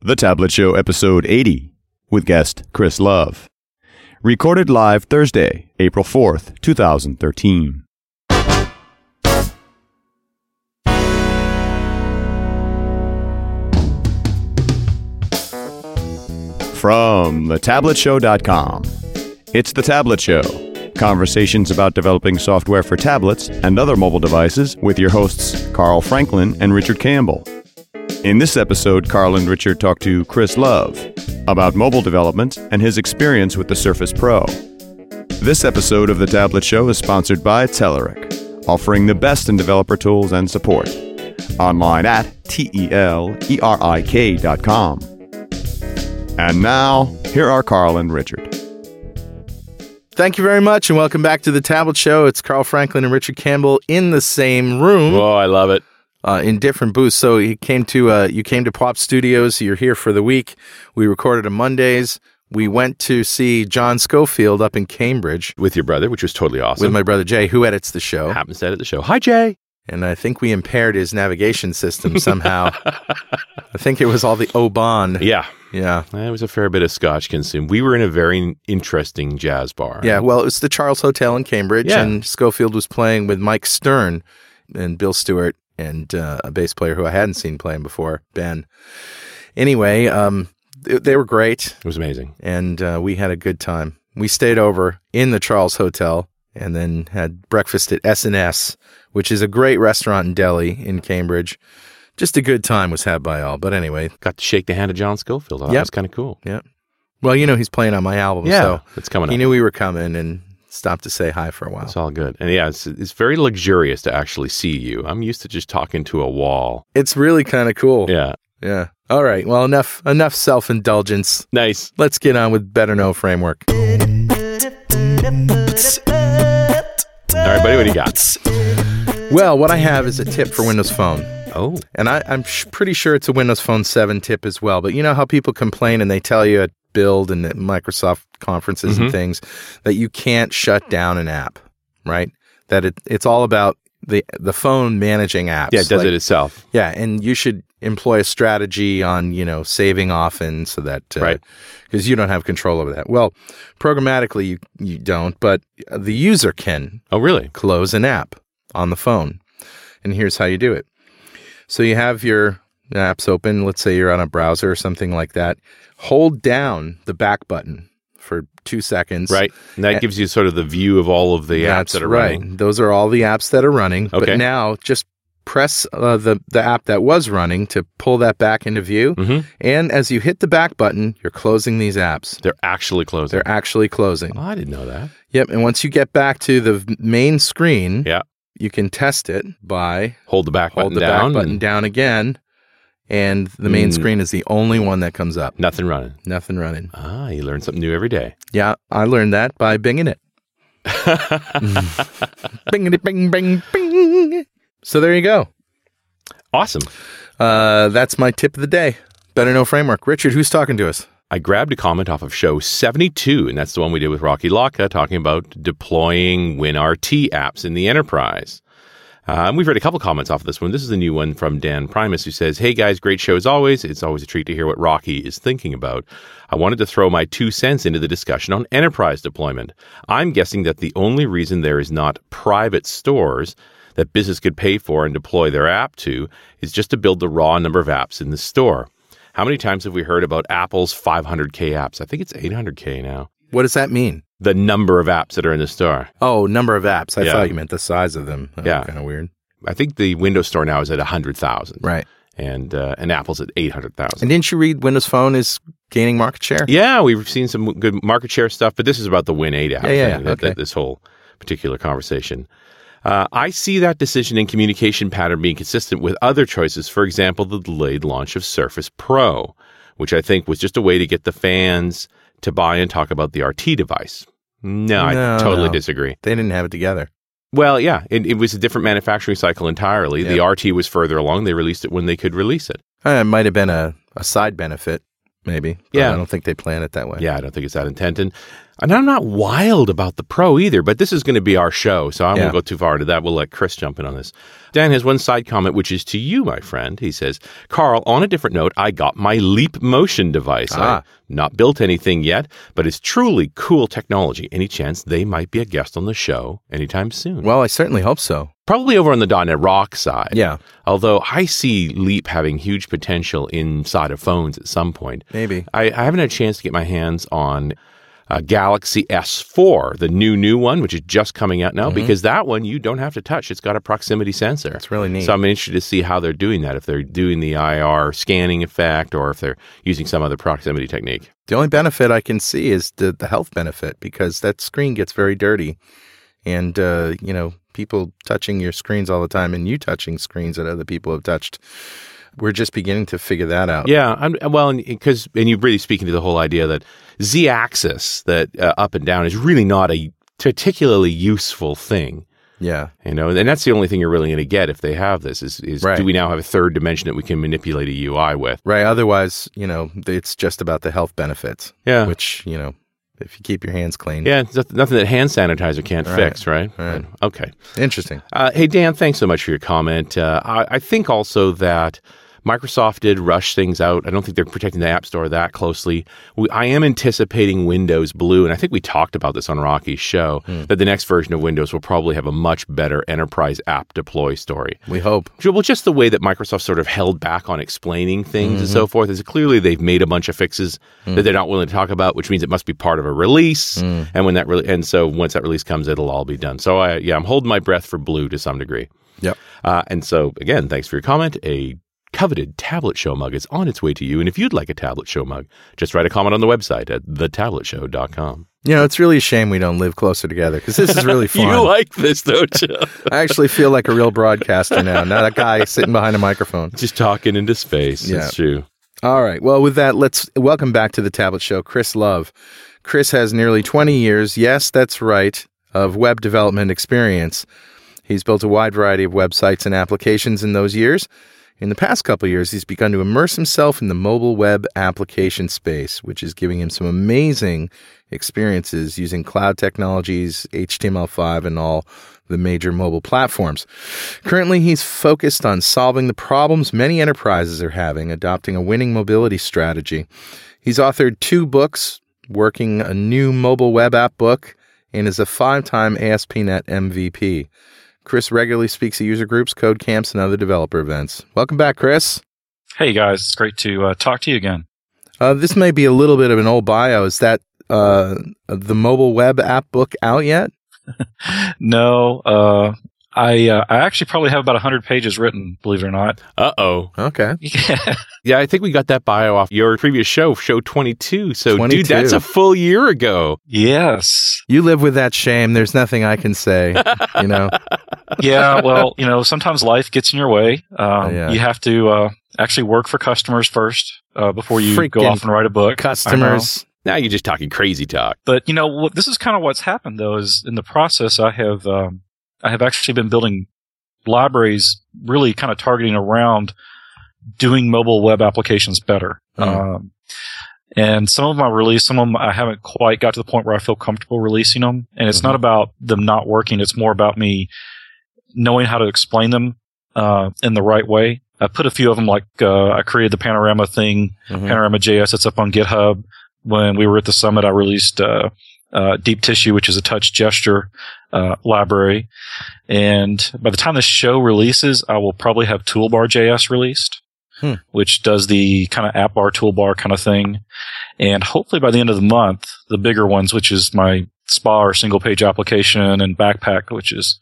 The Tablet Show, episode 80, with guest Chris Love. Recorded live Thursday, April 4th, 2013. From thetabletshow.com. It's The Tablet Show. Conversations about developing software for tablets and other mobile devices with your hosts, Carl Franklin and Richard Campbell. In this episode, Carl and Richard talk to Chris Love about mobile development and his experience with the Surface Pro. This episode of The Tablet Show is sponsored by Telerik, offering the best in developer tools and support. Online at T E L E R I K dot com. And now, here are Carl and Richard. Thank you very much, and welcome back to the Tablet Show. It's Carl Franklin and Richard Campbell in the same room, Oh, I love it. Uh, in different booths. So you came to uh, you came to Pwop Studios. You're here for the week. We recorded on Mondays. We went to see John Scofield up in Cambridge With your brother, which was totally awesome. with my brother Jay, who edits the show. happens to edit the show. Hi, Jay. And I think we impaired his navigation system somehow. I think it was all the Oban. Yeah, Yeah. It was a fair bit of scotch consumed. We were in a very interesting jazz bar. Yeah, well, it was the Charles Hotel in Cambridge, Yeah. and Scofield was playing with Mike Stern and Bill Stewart and uh, a bass player who I hadn't seen playing before, Ben. Anyway, um, th- they were great, it was amazing. and uh, we had a good time. We stayed over in the Charles Hotel and then had breakfast at S&S, which is a great restaurant in Delhi in Cambridge. Just a good time was had by all. But anyway, Got to shake the hand of John Scofield. Thought Yep. that was kind of cool. Yeah. Well, you know he's playing on my album, Yeah, so it's coming he up. knew we were coming and stopped to say hi for a while. It's all good. And yeah, it's, it's very luxurious to actually see you. I'm used to just talking to a wall. It's really kind of cool. Yeah. Yeah. All right. Well, enough enough self indulgence. Nice. Let's get on with better know framework. All right, buddy, what do you got? Well, what I have is a tip for Windows Phone, Oh, and I, I'm sh- pretty sure it's a Windows Phone 7 tip as well. But you know how people complain and they tell you at Build and at Microsoft conferences Mm-hmm. and things that you can't shut down an app, right? That it, it's all about the the phone managing apps. yeah, it does Like- it itself. Yeah, and you should employ a strategy on you know saving often so that uh, Right. because you don't have control over that. Well, programmatically you you don't, but the user can Oh, really? close an app on the phone, and here's how you do it. So you have your apps open. Let's say you're on a browser or something like that. Hold down the back button for two seconds. Right. And that Eh, gives you sort of the view of all of the apps that are right. running. Those are all the apps that are running. Okay. But now just press uh, the the app that was running to pull that back into view. Mhm. And as you hit the back button, you're closing these apps. They're actually closing. They're actually closing. Oh, I didn't know that. Yep. And once you get back to the main screen, Yeah. you can test it by Hold the back hold button the down. back button down again, and the main Mm. screen is the only one that comes up. Nothing running. Nothing running. Ah, you learn something new every day. Yeah, I learned that by binging it. Bing, it, bing, bing, bing. So there you go. awesome. Uh, that's my tip of the day. Better know framework. Richard, who's talking to us? I grabbed a comment off of show 72, and that's the one we did with Rocky Lhotka talking about deploying WinRT apps in the enterprise. Uh, and we've read a couple comments off of this one. This is a new one from Dan Primus who says, Hey guys, great show as always. It's always a treat to hear what Rocky is thinking about. I wanted to throw my two cents into the discussion on enterprise deployment. I'm guessing that the only reason there is not private stores that business could pay for and deploy their app to is just to build the raw number of apps in the store. How many times have we heard about Apple's 500K apps? I think it's 800K now. What does that mean? The number of apps that are in the store. Oh, number of apps. I Yeah. thought you meant the size of them. Yeah. Kind of weird. I think the Windows Store now is at 100,000. Right. And, uh, and Apple's at 800,000. And didn't you read Windows Phone is gaining market share? Yeah, we've seen some good market share stuff, but this is about the Win 8 app. Yeah, yeah, thing, yeah, that- that- okay. this whole particular conversation. Uh, I see that decision and communication pattern being consistent with other choices. For example, the delayed launch of Surface Pro, which I think was just a way to get the fans to buy and talk about the RT device. No, I totally no. disagree. They didn't have it together. Well, yeah, it, it was a different manufacturing cycle entirely. The RT was further along. They released it when they could release it. Uh, it might have been a, a side benefit, maybe. Yeah. I don't think they planned it that way. Yeah, I don't think it's that intent. And And I'm not wild about the Pro either, but this is going to be our show, so I won't go too far into that. We'll let Chris jump in on this. Dan has one side comment, which is to you, my friend. He says, Carl, on a different note, I got my Leap Motion device. Ah. I've not built anything yet, but it's truly cool technology. Any chance they might be a guest on the show anytime soon? Well, I certainly hope so. Probably over on the .NET Rock side. Yeah, Although I see Leap having huge potential inside of phones at some point. maybe. I, I haven't had a chance to get my hands on uh, Galaxy S4, the new new one, which is just coming out now, because that one you don't have to touch. It's got a proximity sensor. It's really neat. So I'm interested to see how they're doing that. If they're doing the IR scanning effect, or if they're using some other proximity technique. The only benefit I can see is the, the health benefit because that screen gets very dirty. And, uh, you know, people touching your screens all the time and you touching screens that other people have touched. We're just beginning to figure that out. Yeah, I'm, well, because and, you're really speaking to the whole idea that z-axis, that uh, up and down, is really not a particularly useful thing. Yeah. You know, and that's the only thing you're really going to get if they have this is, is Right. do we now have a third dimension that we can manipulate a UI with? Right. Otherwise, you know, it's just about the health benefits, Yeah. which, you know, if you keep your hands clean. yeah, nothing that hand sanitizer can't Right. fix, right? Right. Okay. Interesting. Uh, hey, Dan, thanks so much for your comment. Uh, I, I think also that Microsoft did rush things out. I don't think they're protecting the App Store that closely. We, I am anticipating Windows Blue, and I think we talked about this on Rocky's show, hmm. that the next version of Windows will probably have a much better enterprise app deploy story. We hope. Well, just the way that Microsoft sort of held back on explaining things and so mm-hmm. forth is clearly they've made a bunch of fixes that hmm. they're not willing to talk about, which means it must be part of a release. Hmm. And when that really, and so once that release comes, it'll all be done. So I, yeah, I'm holding my breath for Blue to some degree. Yep. Uh, and so again, thanks for your comment. A coveted tablet show mug is on its way to you. And if you'd like a tablet show mug, just write a comment on the website at thetabletshow.com. You know, it's really a shame we don't live closer together because this is really fun. You like this, don't you? I actually feel like a real broadcaster now, not a guy sitting behind a microphone. just talking into space. Yeah. It's true. All right. Well, with that, let's welcome back to the Tablet Show, Chris Love. Chris has nearly 20 years, yes, that's right, of web development experience. He's built a wide variety of websites and applications in those years. In the past couple years, he's begun to immerse himself in the mobile web application space, which is giving him some amazing experiences using cloud technologies, HTML5, and all the major mobile platforms. Currently, he's focused on solving the problems many enterprises are having, adopting a winning mobility strategy. He's authored two books, working a new mobile web app book, and is a five time ASP.NET MVP. Chris regularly speaks at user groups, code camps, and other developer events. Welcome back, Chris. Hey guys, it's great to uh, talk to you again. Uh, this may be a little bit of an old bio. Is that uh, the mobile web app book out yet? No, uh, I uh, I actually probably have about hundred pages written, believe it or not. Uh oh. Okay. Yeah, Yeah, I think we got that bio off your previous show, show 22. So, 22. dude, that's a full year ago. yes, You live with that shame. There's nothing I can say. you know. yeah. Well, you know, sometimes life gets in your way. Um, Yeah. You have to uh, actually work for customers first uh, before you go off and write a book. Customers. Now you're just talking crazy talk. But you know, this is kind of what's happened though. Is in the process, I have um, I have actually been building libraries, really kind of targeting around doing mobile web applications better. Mhm. Um, and some of them I release, some of them I haven't quite got to the point where I feel comfortable releasing them. And it's not about them not working; it's more about me knowing how to explain them uh, in the right way. I put a few of them, like uh, I created the panorama thing Mhm. Panorama JS. It's up on GitHub. When we were at the summit, I released uh, uh, Deep Tissue, which is a touch gesture uh, library. And by the time this show releases, I will probably have Toolbar JS released, Hmm. which does the kind of app bar toolbar kind of thing. And hopefully by the end of the month, the bigger ones, which is my SPA or single page application and Backpack, which is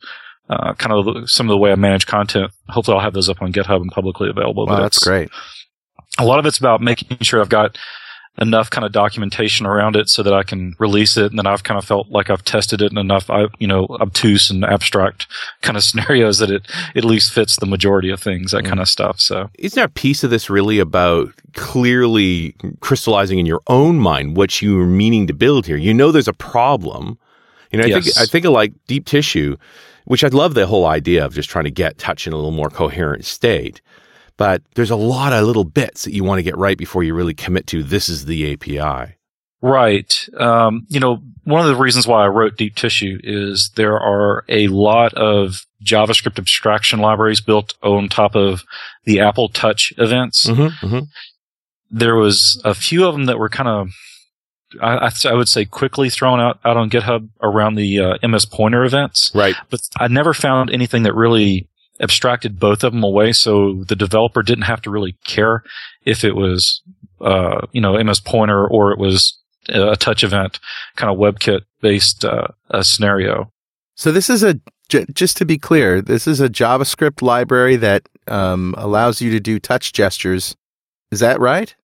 uh, kind of some of the way I manage content. Hopefully, I'll have those up on GitHub and publicly available. Wow, But that's great. a lot of it's about making sure I've got enough kind of documentation around it so that I can release it. And then I've kind of felt like I've tested it in enough, you know, obtuse and abstract kind of scenarios that it at least fits the majority of things, that mm. kind of stuff. So Isn't there a piece of this really about clearly crystallizing in your own mind what you're meaning to build here? You know there's a problem. You know, I think I think of like deep tissue, which I love the whole idea of just trying to get touch in a little more coherent state. But there's a lot of little bits that you want to get right before you really commit to this is the API. Right. Um, you know, one of the reasons why I wrote Deep Tissue is there are a lot of JavaScript abstraction libraries built on top of the Apple Touch events. Mm-hmm, mm-hmm. There was a few of them that were kind of, I, I, would say, quickly thrown out, out on GitHub around the uh, MS Pointer events. Right. But I never found anything that really abstracted both of them away, so the developer didn't have to really care if it was, uh, you know, MS Pointer or it was a touch event kind of WebKit based uh, scenario. So this is a just to be clear, this is a JavaScript library that um, allows you to do touch gestures. Is that right?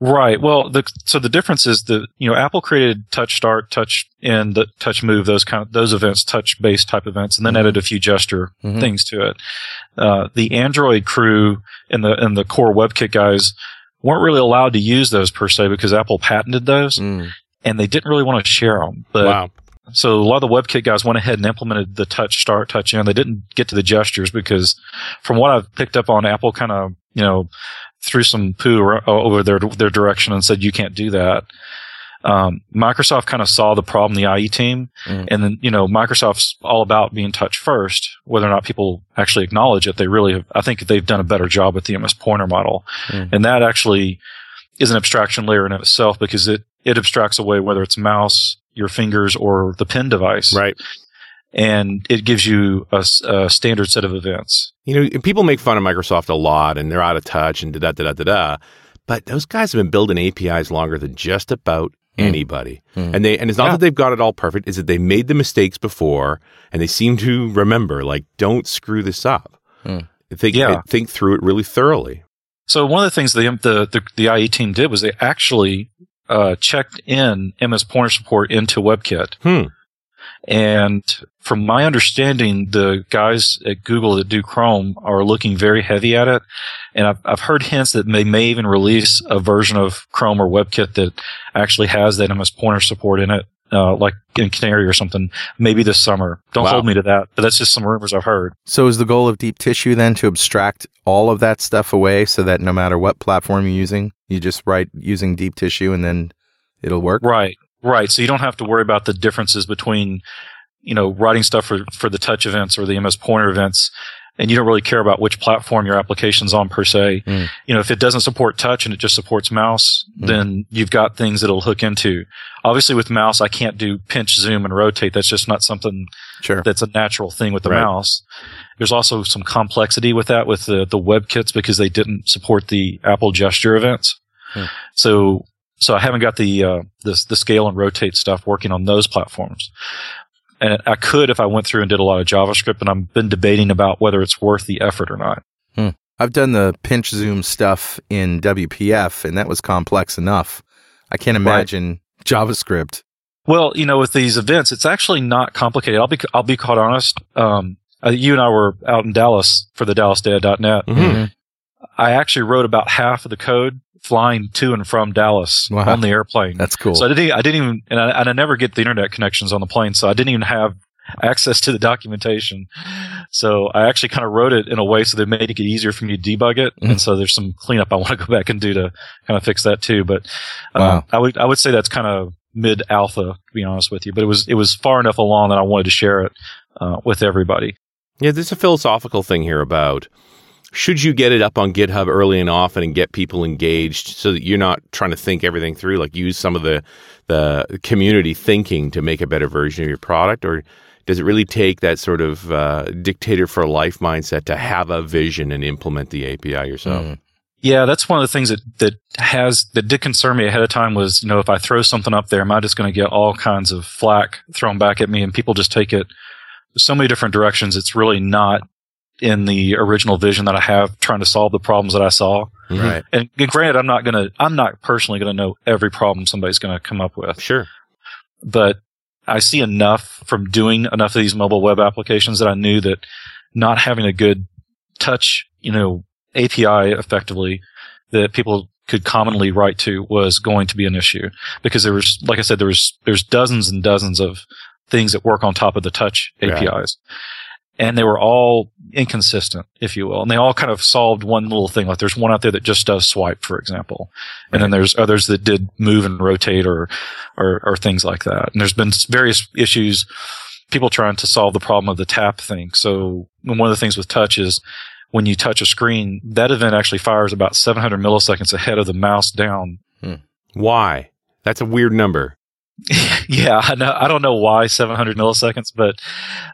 Right. Well, the, so the difference is that you know Apple created Touch Start, Touch End, the Touch Move, those kind of those events, touch based type events, and then mm-hmm. added a few gesture mm-hmm. things to it. Uh, the Android crew and the and the core WebKit guys weren't really allowed to use those per se because Apple patented those, mm. and they didn't really want to share them. But wow. So a lot of the WebKit guys went ahead and implemented the touch start, touch end. They didn't get to the gestures because from what I've picked up on Apple kind of, you know, threw some poo over their, their direction and said, you can't do that um, Microsoft kind of saw the problem, the IE team, mm. and then you know Microsoft's all about being touch first. Whether or not people actually acknowledge it, they really, have, I think they've done a better job with the MS Pointer model, mm. and that actually is an abstraction layer in itself because it it abstracts away whether it's mouse, your fingers, or the pen device, right. And it gives you a, a standard set of events. You know, people make fun of Microsoft a lot, and they're out of touch, and da da da da da. But those guys have been building APIs longer than just about Mm. anybody. Mm. And they and it's not yeah. that they've got it all perfect, is that they made the mistakes before and they seem to remember like don't screw this up. Mm. Think yeah. think through it really thoroughly. So one of the things the the the, the IE team did was they actually uh, checked in MS Pointer support into WebKit. Hmm. And from my understanding, the guys at Google that do Chrome are looking very heavy at it. And I've, I've heard hints that they may even release a version of Chrome or WebKit that actually has that MS Pointer support in it. Uh, like in Canary or something, maybe this summer. Don't wow. hold me to that, but that's just some rumors I've heard. So, is the goal of Deep Tissue then to abstract all of that stuff away so that no matter what platform you're using, you just write using Deep Tissue and then it'll work? Right. Right. So you don't have to worry about the differences between, you know, writing stuff for, for the touch events or the MS pointer events. And you don't really care about which platform your application's on per se. Mm. You know, if it doesn't support touch and it just supports mouse, mm. then you've got things that'll hook into. Obviously with mouse, I can't do pinch, zoom, and rotate. That's just not something sure. that's a natural thing with the right. mouse. There's also some complexity with that with the, the web kits because they didn't support the Apple gesture events. Hmm. So so I haven't got the uh, the, the scale and rotate stuff working on those platforms. And I could if I went through and did a lot of JavaScript, and I've been debating about whether it's worth the effort or not. Hmm. I've done the pinch zoom stuff in WPF, and that was complex enough. I can't imagine right. JavaScript. Well, you know, with these events, it's actually not complicated. I'll be I'll be quite honest. Um, uh, you and I were out in Dallas for the DallasData.net. Mm-hmm. mm-hmm. I actually wrote about half of the code flying to and from Dallas wow. on the airplane. That's cool. So I didn't, I didn't even, and I, and I never get the internet connections on the plane, so I didn't even have access to the documentation. So I actually kind of wrote it in a way so that made it easier for me to debug it. Mm-hmm. And so there's some cleanup I want to go back and do to kind of fix that too. But um, wow. I would I would say that's kind of mid alpha to be honest with you. But it was it was far enough along that I wanted to share it uh, with everybody. Yeah, there's a philosophical thing here about should you get it up on GitHub early and often and get people engaged so that you're not trying to think everything through, like use some of the the community thinking to make a better version of your product, or does it really take that sort of uh, dictator for life mindset to have a vision and implement the API yourself? Mm. Yeah, that's one of the things that that has that did concern me ahead of time was you know if I throw something up there, am I just going to get all kinds of flack thrown back at me and people just take it so many different directions? It's really not in the original vision that I have trying to solve the problems that I saw. Mm-hmm. Right. And granted, I'm not going to, I'm not personally going to know every problem somebody's going to come up with. Sure. But I see enough from doing enough of these mobile web applications that I knew that not having a good touch, you know, API effectively that people could commonly write to was going to be an issue because there was, like I said, there was, there's dozens and dozens of things that work on top of the touch APIs. And they were all inconsistent, if you will. And they all kind of solved one little thing. Like there's one out there that just does swipe, for example. And then there's others that did move and rotate or, or, or things like that. And there's been various issues, people trying to solve the problem of the tap thing. So one of the things with touch is when you touch a screen, that event actually fires about 700 milliseconds ahead of the mouse down. Hmm. Why? That's a weird number. yeah, I know. I don't know why 700 milliseconds, but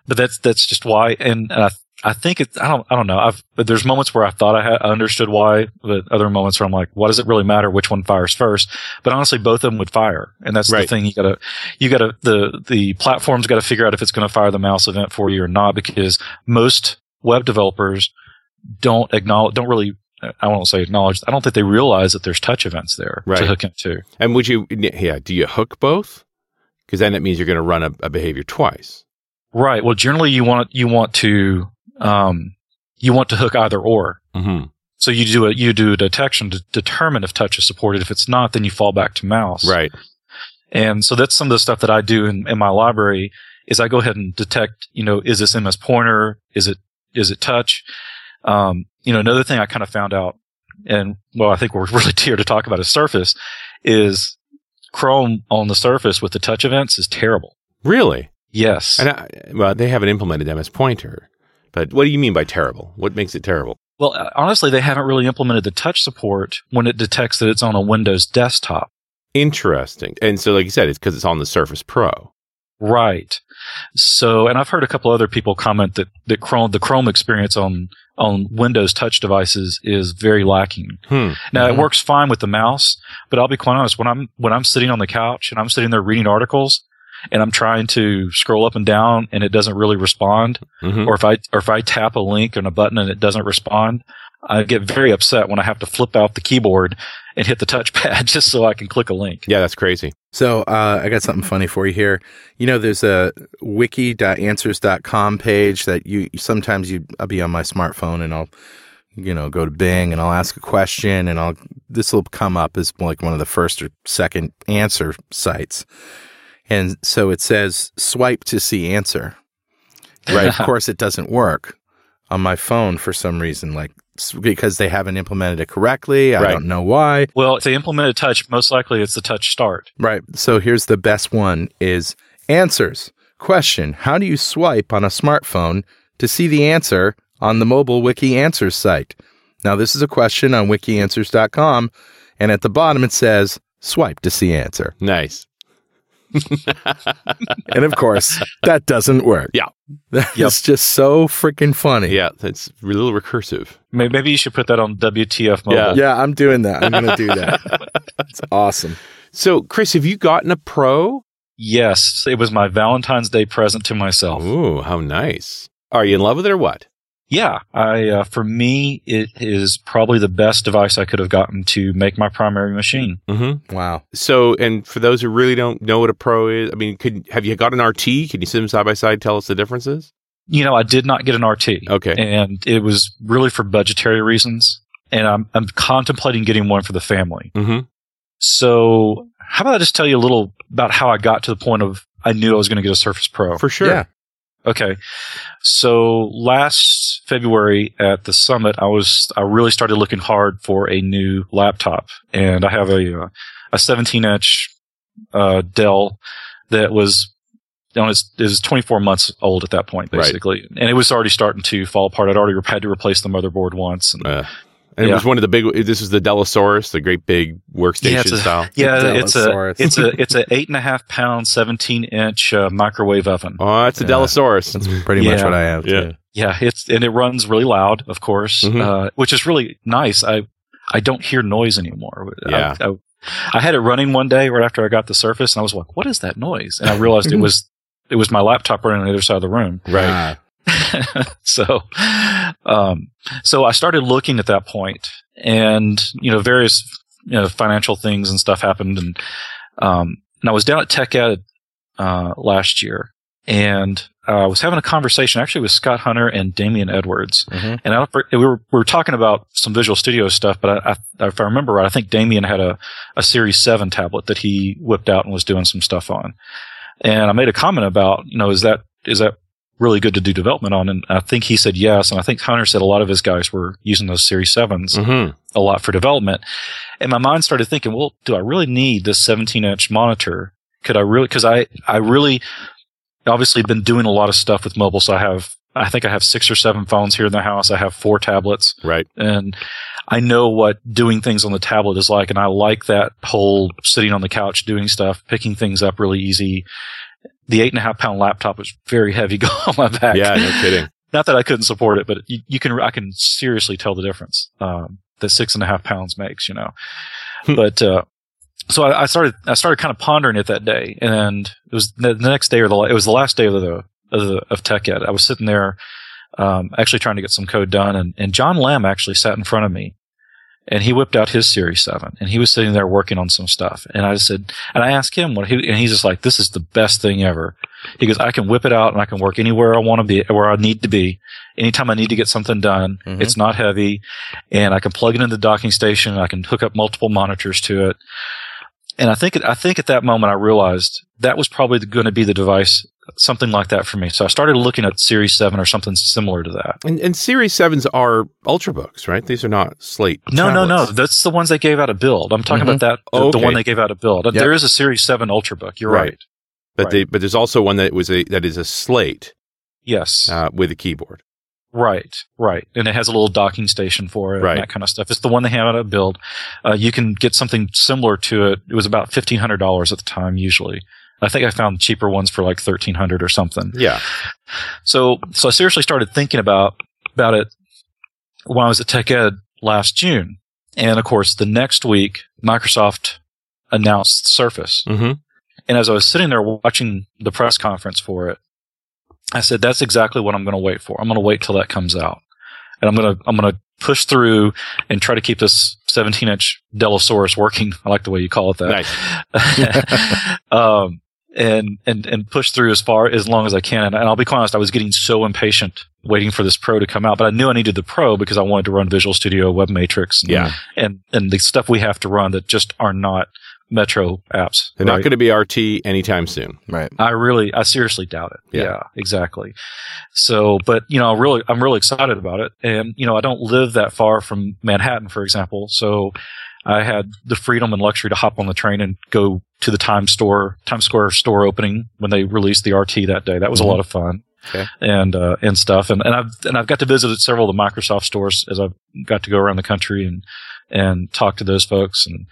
but that's that's just why. And uh, I think it's I don't I don't know. I've but there's moments where I thought I had understood why, but other moments where I'm like, what does it really matter which one fires first? But honestly, both of them would fire, and that's Right. the thing. You gotta you gotta the the platform's got to figure out if it's going to fire the mouse event for you or not, because most web developers don't acknowledge don't really. I won't say acknowledge. I don't think they realize that there's touch events there Right. to hook into. And would you, yeah, do you hook both? Because then that means you're going to run a, a behavior twice. Right. Well, generally you want you want to um, you want to hook either or. Mm-hmm. So you do a you do a detection to determine if touch is supported. If it's not, then you fall back to mouse. Right. And so that's some of the stuff that I do in, in my library is I go ahead and detect, you know, is this MS pointer? Is it is it touch? Um, you know, another thing I kind of found out, and well, I think we're really here to talk about is Surface, is Chrome on the Surface with the touch events is terrible. Really? Yes. And I, well, they haven't implemented MS Pointer. But what do you mean by terrible? What makes it terrible? Well, uh, honestly, they haven't really implemented the touch support when it detects that it's on a Windows desktop. Interesting. And so, like you said, it's because it's on the Surface Pro. Right. So, and I've heard a couple other people comment that, that Chrome, the Chrome experience on, on Windows touch devices is very lacking. Hmm. Now, Mhm. it works fine with the mouse, but I'll be quite honest, when I'm, when I'm sitting on the couch and I'm sitting there reading articles and I'm trying to scroll up and down and it doesn't really respond, Mhm. or if I, or if I tap a link and a button and it doesn't respond, I get very upset when I have to flip out the keyboard and hit the touchpad just so I can click a link. Yeah, that's crazy. So uh, I got something funny for you here. You know, there's a wiki.answers.com page that you sometimes you I'll be on my smartphone and I'll you know go to Bing and I'll ask a question and I'll this will come up as like one of the first or second answer sites. And so it says swipe to see answer. Right. of course it doesn't work on my phone for some reason like because they haven't implemented it correctly. I Right. don't know why. Well, if they implemented touch, most likely it's the touch start. Right. So here's the best one is answers. Question, how do you swipe on a smartphone to see the answer on the mobile wiki answers site? Now this is a question on wikianswers.com and at the bottom it says swipe to see answer. Nice. And of course, that doesn't work. Yeah. That's Yep. just so freaking funny. Yeah, that's a little recursive. Maybe you should put that on WTF mobile. Yeah. Yeah, I'm doing that. I'm going to do that. It's awesome. So, Chris, have you gotten a Pro? Yes, it was my Valentine's Day present to myself. Ooh, how nice. Are you in love with it or what? Yeah, I uh, for me it is probably the best device I could have gotten to make my primary machine. Mm-hmm. Wow. So, and for those who really don't know what a Pro is, I mean, could have you got an RT? Can you sit them side by side? Tell us the differences. You know, I did not get an RT, Okay. and it was really for budgetary reasons. And I'm I'm contemplating getting one for the family. Mm-hmm. So, how about I just tell you a little about how I got to the point of I knew I was going to get a Surface Pro. For sure. Yeah. Okay. So last February at the summit, I was, I really started looking hard for a new laptop and I have a, uh, a 17 inch, uh, Dell that was, know, it's, it was 24 months old at that point, Right. basically. And it was already starting to fall apart. I'd already had to replace the motherboard once. And, Uh, and it was one of the big. This is the Delosaurus, the great big workstation Yeah, a- style. yeah, it's a, it's a, it's a eight and a half pound, 17 inch, uh, microwave oven. Oh, it's a Yeah. Delosaurus. That's pretty much what I have. Yeah. Too. Yeah, it's and it runs really loud, of course, Mhm. uh, which is really nice. I I don't hear noise anymore. I- Yeah. I, I, had it running one day right after I got the Surface, and I was like, "What is that noise?" And I realized it was it was my laptop running on the other side of the room. right. So, um, so I started looking at that point, and you know, various you know financial things and stuff happened, and um, and I was down at Tech Ed uh, last year, and uh, I was having a conversation actually with Scott Hunter and Damian Edwards, Mhm. and I don't, we were we were talking about some Visual Studio stuff, but I, I, if I remember right, I think Damian had a a Series Seven tablet that he whipped out and was doing some stuff on, and I made a comment about you know is that is that really good to do development on. And I think he said yes. And I think Hunter said a lot of his guys were using those Series 7s hmm a lot for development. And my mind started thinking, well, do I really need this 17 inch monitor? Could I really, cause I, I really obviously been doing a lot of stuff with mobile. So I have, I think I have six or seven phones here in the house. I have four tablets Right. and I know what doing things on the tablet is like. And I like that whole sitting on the couch doing stuff, picking things up really easy. The eight and a half pound laptop was very heavy going on my back. Yeah, no kidding. Not that I couldn't support it, but you, you can, I can seriously tell the difference, um, that six and a half pounds makes, you know, Hmm. but, uh, so I, I started, I started kind of pondering it that day and it was the, the next day or the, it was the last day of the, of the, of tech ed. I was sitting there, um, actually trying to get some code done and, and John Lamb actually sat in front of me and he whipped out his series seven and he was sitting there working on some stuff. And I said, and I asked him what he, and he's just like, this is the best thing ever. He goes, I can whip it out and I can work anywhere I want to be, where I need to be. Anytime I need to get something done, Mhm. it's not heavy and I can plug it into the docking station. I can hook up multiple monitors to it. And I think, I think at that moment I realized that was probably going to be the device, something like that for me. So I started looking at Series 7 or something similar to that. And, and Series 7s are Ultrabooks, right? These are not Slate. No, no, no. That's the ones they gave out a build. I'm talking Mhm. about that, the, Oh, the one they gave out a build. Yep. There is a Series 7 Ultrabook. You're Right. right. But Right. they, but there's also one that was a that is a Slate Yes. uh, with a keyboard. Right, right. And it has a little docking station for it Right. and that kind of stuff. It's the one they have out of build. Uh, you can get something similar to it. It was about $1,500 at the time, usually. I think I found cheaper ones for like 1300 or something. Yeah. So, so I seriously started thinking about, about it when I was at Tech Ed last June. And of course, the next week, Microsoft announced Surface. hmm And as I was sitting there watching the press conference for it, I said, that's exactly what I'm going to wait for. I'm going to wait till that comes out. And I'm going to, I'm going to push through and try to keep this 17 inch Delosaurus working. I like the way you call it that. Nice. um, and, and, and push through as far, as long as I can. And, and I'll be quite honest, I was getting so impatient waiting for this Pro to come out, but I knew I needed the Pro because I wanted to run Visual Studio, Web Matrix, and, Yeah. and, and the stuff we have to run that just are not Metro apps. They're not going to be RT anytime soon. Right. I really, I seriously doubt it. Yeah. Yeah. exactly. So, but you know, really, I'm really excited about it. And, you know, I don't live that far from Manhattan, for example. So I had the freedom and luxury to hop on the train and go to the Times store, Times Square store opening when they released the RT that day. That was Mhm. a lot of fun. Okay. And, uh, and stuff. And, and I've, and I've got to visit several of the Microsoft stores as I've got to go around the country and, and talk to those folks and,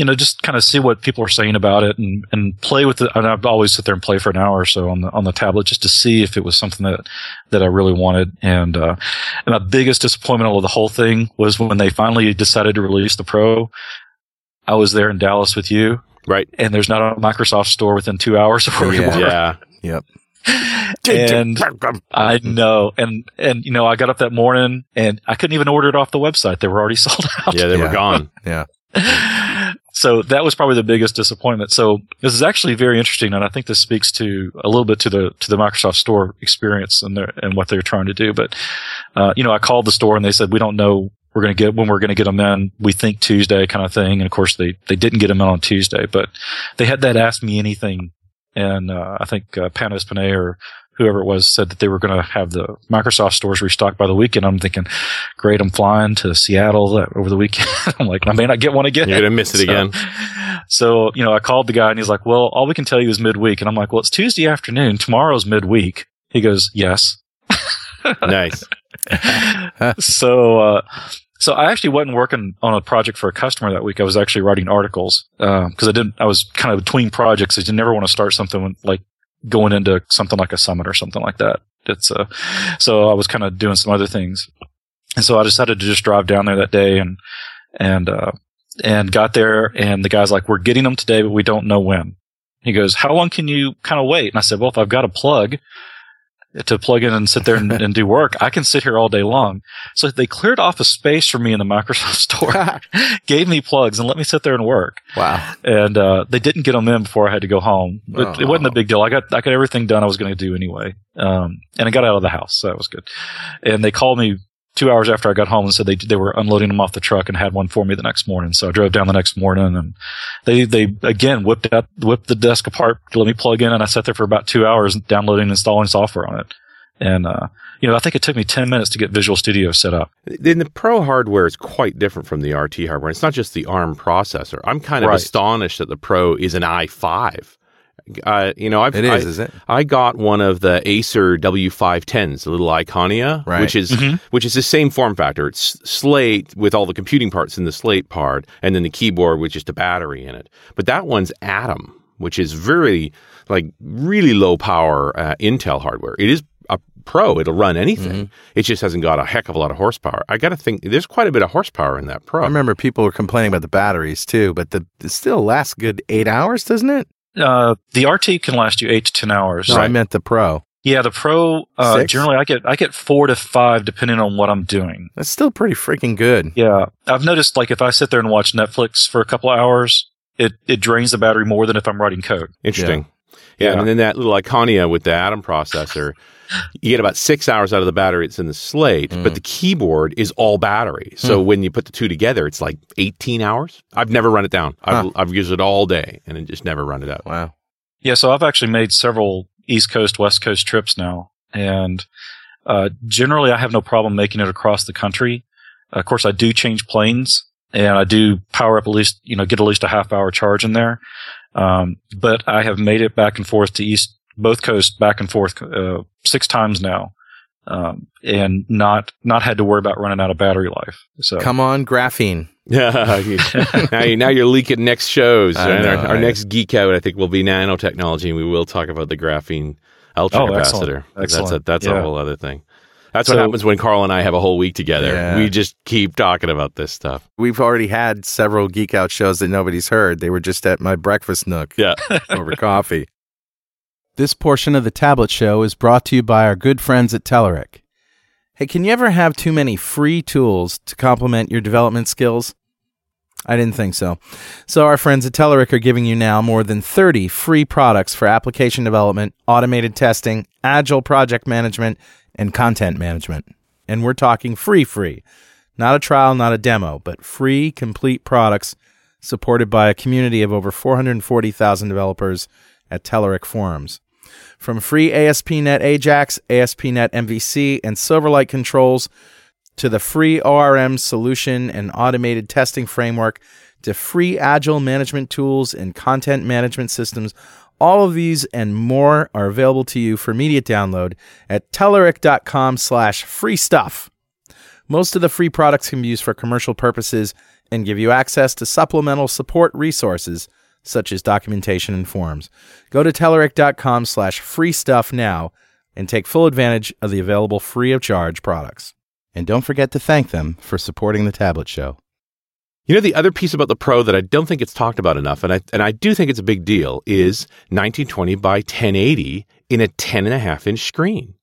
you know, just kind of see what people are saying about it and, and play with it. And I'd always sit there and play for an hour or so on the, on the tablet just to see if it was something that, that I really wanted. And, uh, and my biggest disappointment of the whole thing was when they finally decided to release the Pro. I was there in Dallas with you Right. and there's not a Microsoft store within two hours of where we Yeah. were. Yeah. Yep. And I know. And, and, you know, I got up that morning and I couldn't even order it off the website. They were already sold out. Yeah, they were gone. Yeah. so that was probably the biggest disappointment. So this is actually very interesting, and I think this speaks to a little bit to the to the Microsoft Store experience and their and what they're trying to do. But uh, you know, I called the store and they said we don't know we're going to get when we're going to get them in. We think Tuesday, kind of thing. And of course, they they didn't get them in on Tuesday, but they had that ask me anything, and uh, I think uh, Panos Panay or whoever it was said that they were going to have the Microsoft stores restocked by the weekend. I'm thinking, great, I'm flying to Seattle over the weekend. I'm like, I may not get one again. You're going to miss it So- again. So, you know, I called the guy and he's like, well, all we can tell you is midweek. And I'm like, well, it's Tuesday afternoon. Tomorrow's midweek. He goes, yes. Nice. so, uh, so I actually wasn't working on a project for a customer that week. I was actually writing articles, um, cause I didn't, I was kind of between projects. I just never want to start something when, like going into something like a summit or something like that. It's, uh, so I was kind of doing some other things. And so I decided to just drive down there that day and, and, uh, and got there and the guy's like, we're getting them today, but we don't know when. He goes, how long can you kind of wait? And I said, well, if I've got a plug to plug in and sit there and, and do work, I can sit here all day long. So they cleared off a space for me in the Microsoft store, gave me plugs and let me sit there and work. Wow. And, uh, they didn't get them in before I had to go home, but it wasn't a big deal. I got, I got everything done I was going to do anyway. Um, and I got out of the house. So that was good. And they called me two hours after I got home and said they they were unloading them off the truck and had one for me the next morning. So I drove down the next morning and they they again whipped out whipped the desk apart to let me plug in and I sat there for about two hours downloading and installing software on it. And, uh, you know, I think it took me 10 minutes to get Visual Studio set up. Then the Pro hardware is quite different from the RT hardware. It's not just the ARM processor. I'm kind of Right. astonished that the Pro is an i5. Uh, you know, I've, It is, I, is it? I got one of the Acer W510s, the little Iconia, Right. which is which is the same form factor. It's Slate with all the computing parts in the Slate part, and then the keyboard with just a battery in it. But that one's Atom, which is very like really low power uh, Intel hardware. It is a Pro; it'll run anything. It just hasn't got a heck of a lot of horsepower. I got to think there's quite a bit of horsepower in that Pro. I remember people were complaining about the batteries too, but the it still lasts good eight hours, doesn't it? Uh, the RT can last you eight to 10 hours. No, I meant the Pro. Yeah, the Pro, uh, generally I get, I get four to five depending on what I'm doing. That's still pretty freaking good. Yeah. I've noticed like if I sit there and watch Netflix for a couple of hours, it, it drains the battery more than if I'm writing code. Interesting. Yeah. Yeah. and then that little Iconia with the Atom processor, you get about six hours out of the battery. It's in the Slate, but the keyboard is all battery. So when you put the two together, it's like 18 hours. I've never run it down. I've, Huh. I've used it all day and it just never run it out. Wow. Yeah, so I've actually made several East Coast, West Coast trips now, and uh, generally I have no problem making it across the country. Of course, I do change planes, and I do power up at least, you know, get at least a half hour charge in there. Um, but I have made it back and forth to East, both coasts, back and forth uh, six times now, um, and not not had to worry about running out of battery life. So Come on, graphene. Yeah. now, you, now you're leaking next shows. I and our, know, our I- next geek out, I think, will be nanotechnology, and we will talk about the graphene ultra Oh, capacitor. excellent. That's a Excellent. that's a whole other thing. That's what happens when Carl and I have a whole week together. Yeah. We just keep talking about this stuff. We've already had several geek out shows that nobody's heard. They were just at my breakfast nook Yeah. over coffee. This portion of the Tablet Show is brought to you by our good friends at Telerik. Hey, can you ever have too many free tools to complement your development skills? I didn't think so. So, our friends at Telerik are giving you now more than 30 free products for application development, automated testing, agile project management, and content management. And we're talking free, free. Not a trial, not a demo, but free, complete products supported by a community of over 440,000 developers at Telerik forums. From free ASP.NET Ajax, ASP.NET MVC, and Silverlight controls to the free ORM solution and automated testing framework to free agile management tools and content management systems. All of these and more are available to you for immediate download at Telerik.com slash free stuff. Most of the free products can be used for commercial purposes and give you access to supplemental support resources such as documentation and forums. Go to Telerik.com slash free stuff now and take full advantage of the available free of charge products. And don't forget to thank them for supporting the Tablet Show. You know, the other piece about the Pro that I don't think it's talked about enough, and I and I do think it's a big deal, is 1920 by 1080 in a 10 and a half inch screen.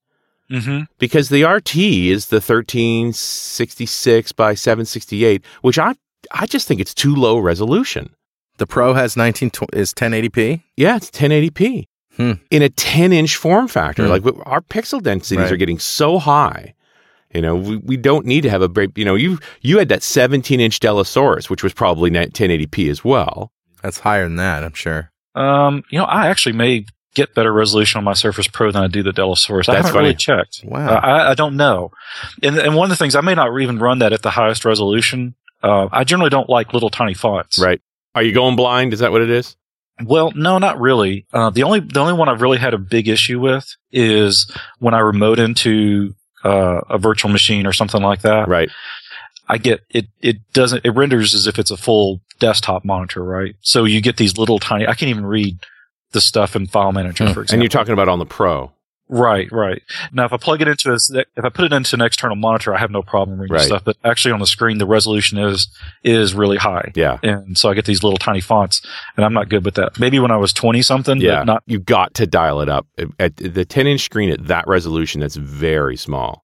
hmm Because the RT is the 1366 by 768, which I I just think it's too low resolution. The Pro has 19 is 1080p. Yeah, it's 1080p Hmm. in a 10 inch form factor. Hmm. Like our pixel densities Right. are getting so high. You know, we, we don't need to have a break. You know, you you had that 17 inch Delosaurus, which was probably 1080p as well. That's higher than that, I'm sure. Um, you know, I actually may get better resolution on my Surface Pro than I do the Delosaurus. I haven't funny. really checked. Wow. Uh, I, I don't know. And, and one of the things, I may not even run that at the highest resolution. Uh, I generally don't like little tiny fonts. Right. Are you going blind? Is that what it is? Well, no, not really. Uh, the only the only one I've really had a big issue with is when I remote into uh, a virtual machine or something like that. Right. I get it. It doesn't. It renders as if it's a full desktop monitor, right? So you get these little tiny. I can't even read the stuff in File Manager, Hmm. for example. And you're talking about on the Pro. Right, right. Now, if I plug it into a, if I put it into an external monitor, I have no problem reading Right. stuff. But actually, on the screen, the resolution is is really high, Yeah. and so I get these little tiny fonts, and I'm not good with that. Maybe when I was twenty something, Yeah. but not. you got to dial it up. At the 10 inch screen at that resolution, that's very small.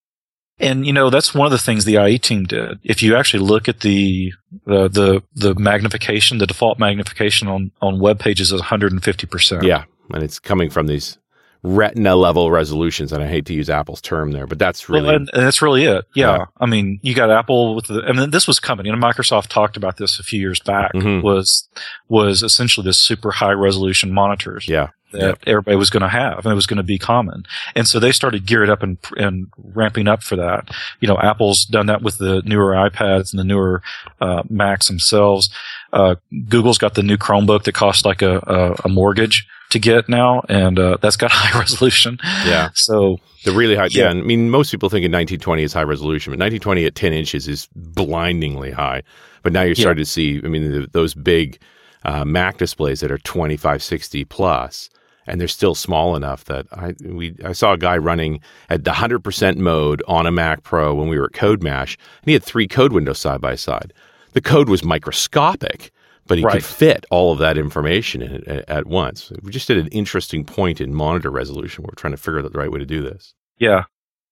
And you know, that's one of the things the IE team did. If you actually look at the the the, the magnification, the default magnification on on web pages is 150 percent. Yeah. And it's coming from these retina level resolutions. And I hate to use Apple's term there, but that's really well, that's really it. Yeah. Yeah. I mean, you got Apple with the, I mean, this was coming. You know, Microsoft talked about this a few years back. Mhm. Was was essentially this super high resolution monitors yeah, that everybody was going to have, and it was going to be common. And so they started gearing up and and ramping up for that. You know, Apple's done that with the newer iPads and the newer uh, Macs themselves. Uh, Google's got the new Chromebook that costs like a, a, a mortgage to get now, and uh, that's got high resolution. yeah. So The really high. Yeah. Yeah. I mean, most people think in 1920 is high resolution, but 1920 at 10 inches is blindingly high. But now you're Yeah. starting to see, I mean, th those big uh, Mac displays that are 2560 plus, and they're still small enough that I we I saw a guy running at the 100% mode on a Mac Pro when we were at Code Mash, and he had three code windows side by side. The code was microscopic, but he Right. could fit all of that information in it at, at once. We just did an interesting point in monitor resolution. We're trying to figure out the right way to do this. yeah,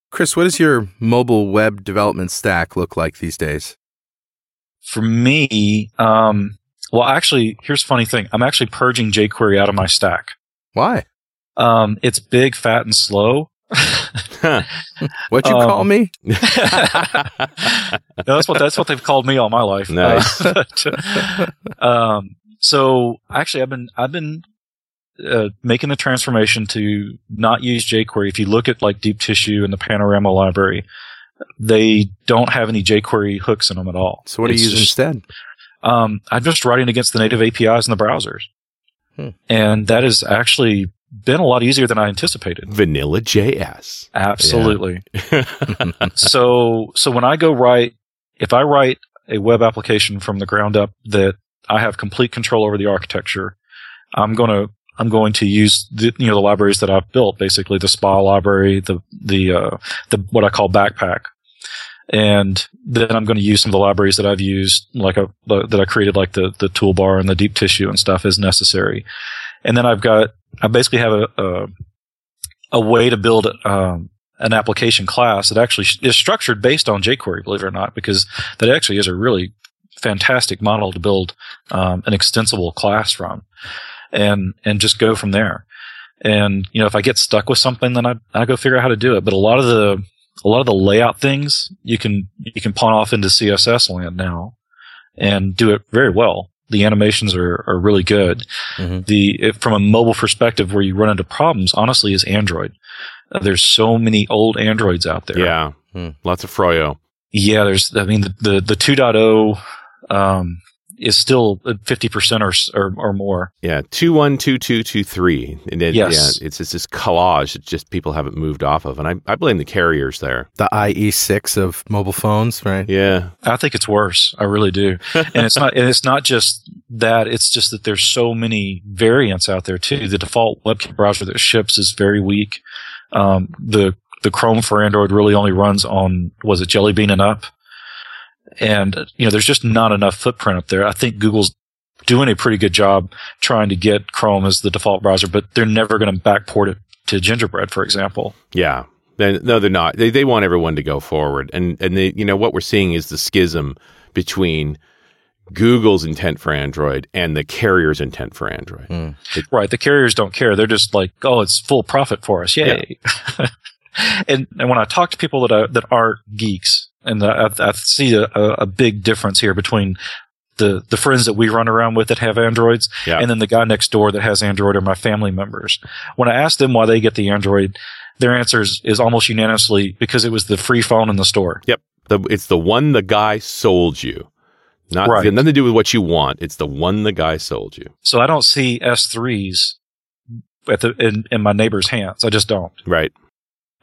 Chris, what does your mobile web development stack look like these days? for me, um, well, actually, here's a funny thing. I'm actually purging jQuery out of my stack. Why? Um, it's big, fat, and slow. What'd you Um, call me? No, that's what that's what they've called me all my life. Nice. Uh, but, um, so actually, I've been I've been uh, making the transformation to not use jQuery. If you look at like Deep Tissue and the Panorama library, they don't have any jQuery hooks in them at all. So what do you use just- instead? Um, I'm just writing against the native APIs in the browsers, Hmm. and that is actually been a lot easier than I anticipated. Vanilla JS. Absolutely. so so when I go write, if I write a web application from the ground up that I have complete control over the architecture, I'm gonna I'm going to use the you know the libraries that I've built, basically the SPA library, the the uh, the what I call backpack, and then I'm going to use some of the libraries that I've used, like a, that I created, like the the toolbar and the deep tissue and stuff, as necessary. And then I've got I basically have a a, a way to build um, an application class that actually is structured based on jQuery, believe it or not, because that actually is a really fantastic model to build um, an extensible class from, and and just go from there. And you know, if I get stuck with something, then I I go figure out how to do it. But a lot of the a lot of the layout things you can you can pawn off into CSS land now, and do it very well. The animations are are really good. Mhm. The if, from a mobile perspective, where you run into problems, honestly, is Android. Uh, there's so many old Androids out there. Yeah. Hmm. Lots of Froyo. Yeah, there's. I mean, the the, the 2.0 um, is still 50 percent or, or or more. Yeah. 212223. And it, Yes. yeah, it's, it's this collage that just people haven't moved off of. And I, I blame the carriers there. The IE6 of mobile phones, right? Yeah. I think it's worse. I really do. and it's not. And it's not just that. It's just that there's so many variants out there too. The default WebKit browser that ships is very weak. Um, the the Chrome for Android really only runs on was it Jelly Bean and up, and you know there's just not enough footprint up there. I think Google's doing a pretty good job trying to get Chrome as the default browser, but they're never going to backport it to Gingerbread, for example. Yeah. No, they're not. They, they want everyone to go forward. And, and they, you know, what we're seeing is the schism between Google's intent for Android and the carrier's intent for Android. Hmm. Right. The carriers don't care. They're just like, oh, it's full profit for us. Yay. and, and when I talk to people that, are, that are geeks, and I, I see a, a big difference here between the, the friends that we run around with that have Androids Yeah. and then the guy next door that has Android or my family members. When I ask them why they get the Android, their answer is, is almost unanimously because it was the free phone in the store. Yep. The, it's the one the guy sold you. Not Right. nothing to do with what you want. It's the one the guy sold you. So I don't see S3s at the, in, in my neighbor's hands. I just don't. Right.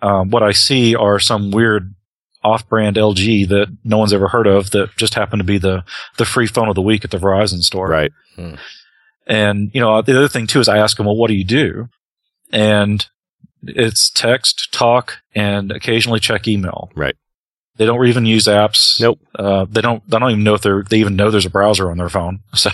um, what I see are some weird off-brand LG that no one's ever heard of that just happened to be the the free phone of the week at the Verizon store. Right. And you know, the other thing too is I ask them, "Well, what do you do?" And it's text, talk, and occasionally check email. Right. They don't even use apps. Nope. Uh, they don't. They don't even know if they're. They even know there's a browser on their phone. So,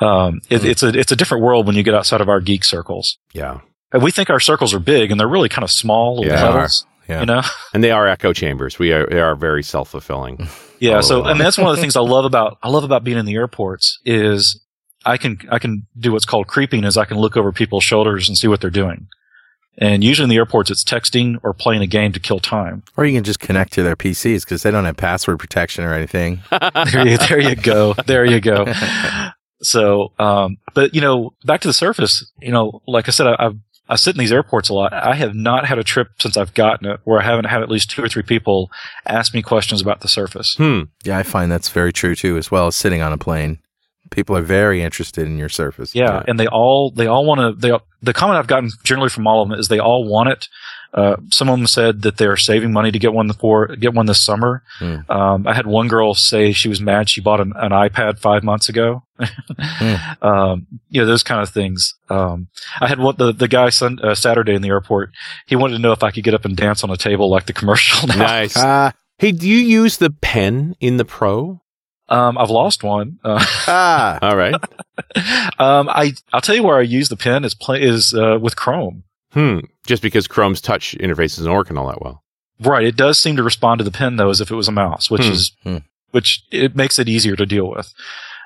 um, it, it's a it's a different world when you get outside of our geek circles. Yeah. And we think our circles are big, and they're really kind of small Yeah. petals. Yeah. You know. And they are echo chambers. We are, they are very self fulfilling. Yeah. Oh. So, I mean, that's one of the things I love about I love about being in the airports is I can I can do what's called creeping, is I can look over people's shoulders and see what they're doing. And usually in the airports, it's texting or playing a game to kill time. Or you can just connect to their PCs because they don't have password protection or anything. there, you, there you go. There you go. So, um, but you know, back to the surface, you know, like I said, I, I've, I sit in these airports a lot. I have not had a trip since I've gotten it where I haven't had at least two or three people ask me questions about the surface. Hmm. Yeah, I find that's very true too, as well as sitting on a plane. People are very interested in your Surface. Yeah, and they all they all want to. They the comment I've gotten generally from all of them is they all want it. Uh, some of them said that they're saving money to get one for get one this summer. Hmm. Um, I had one girl say she was mad she bought an, an iPad five months ago. um, you know those kind of things. Um, I had what the the guy sun, uh, Saturday in the airport. He wanted to know if I could get up and dance on a table like the commercial. Now. Nice. Ah, hey, do you use the pen in the Pro? Um, I've lost one. Uh, ah. All right. um, I I'll tell you where I use the pen is play is uh, with Chrome. Hmm. Just because Chrome's touch interface isn't working all that well. Right. It does seem to respond to the pen though as if it was a mouse, which Hmm. is Hmm. which it makes it easier to deal with.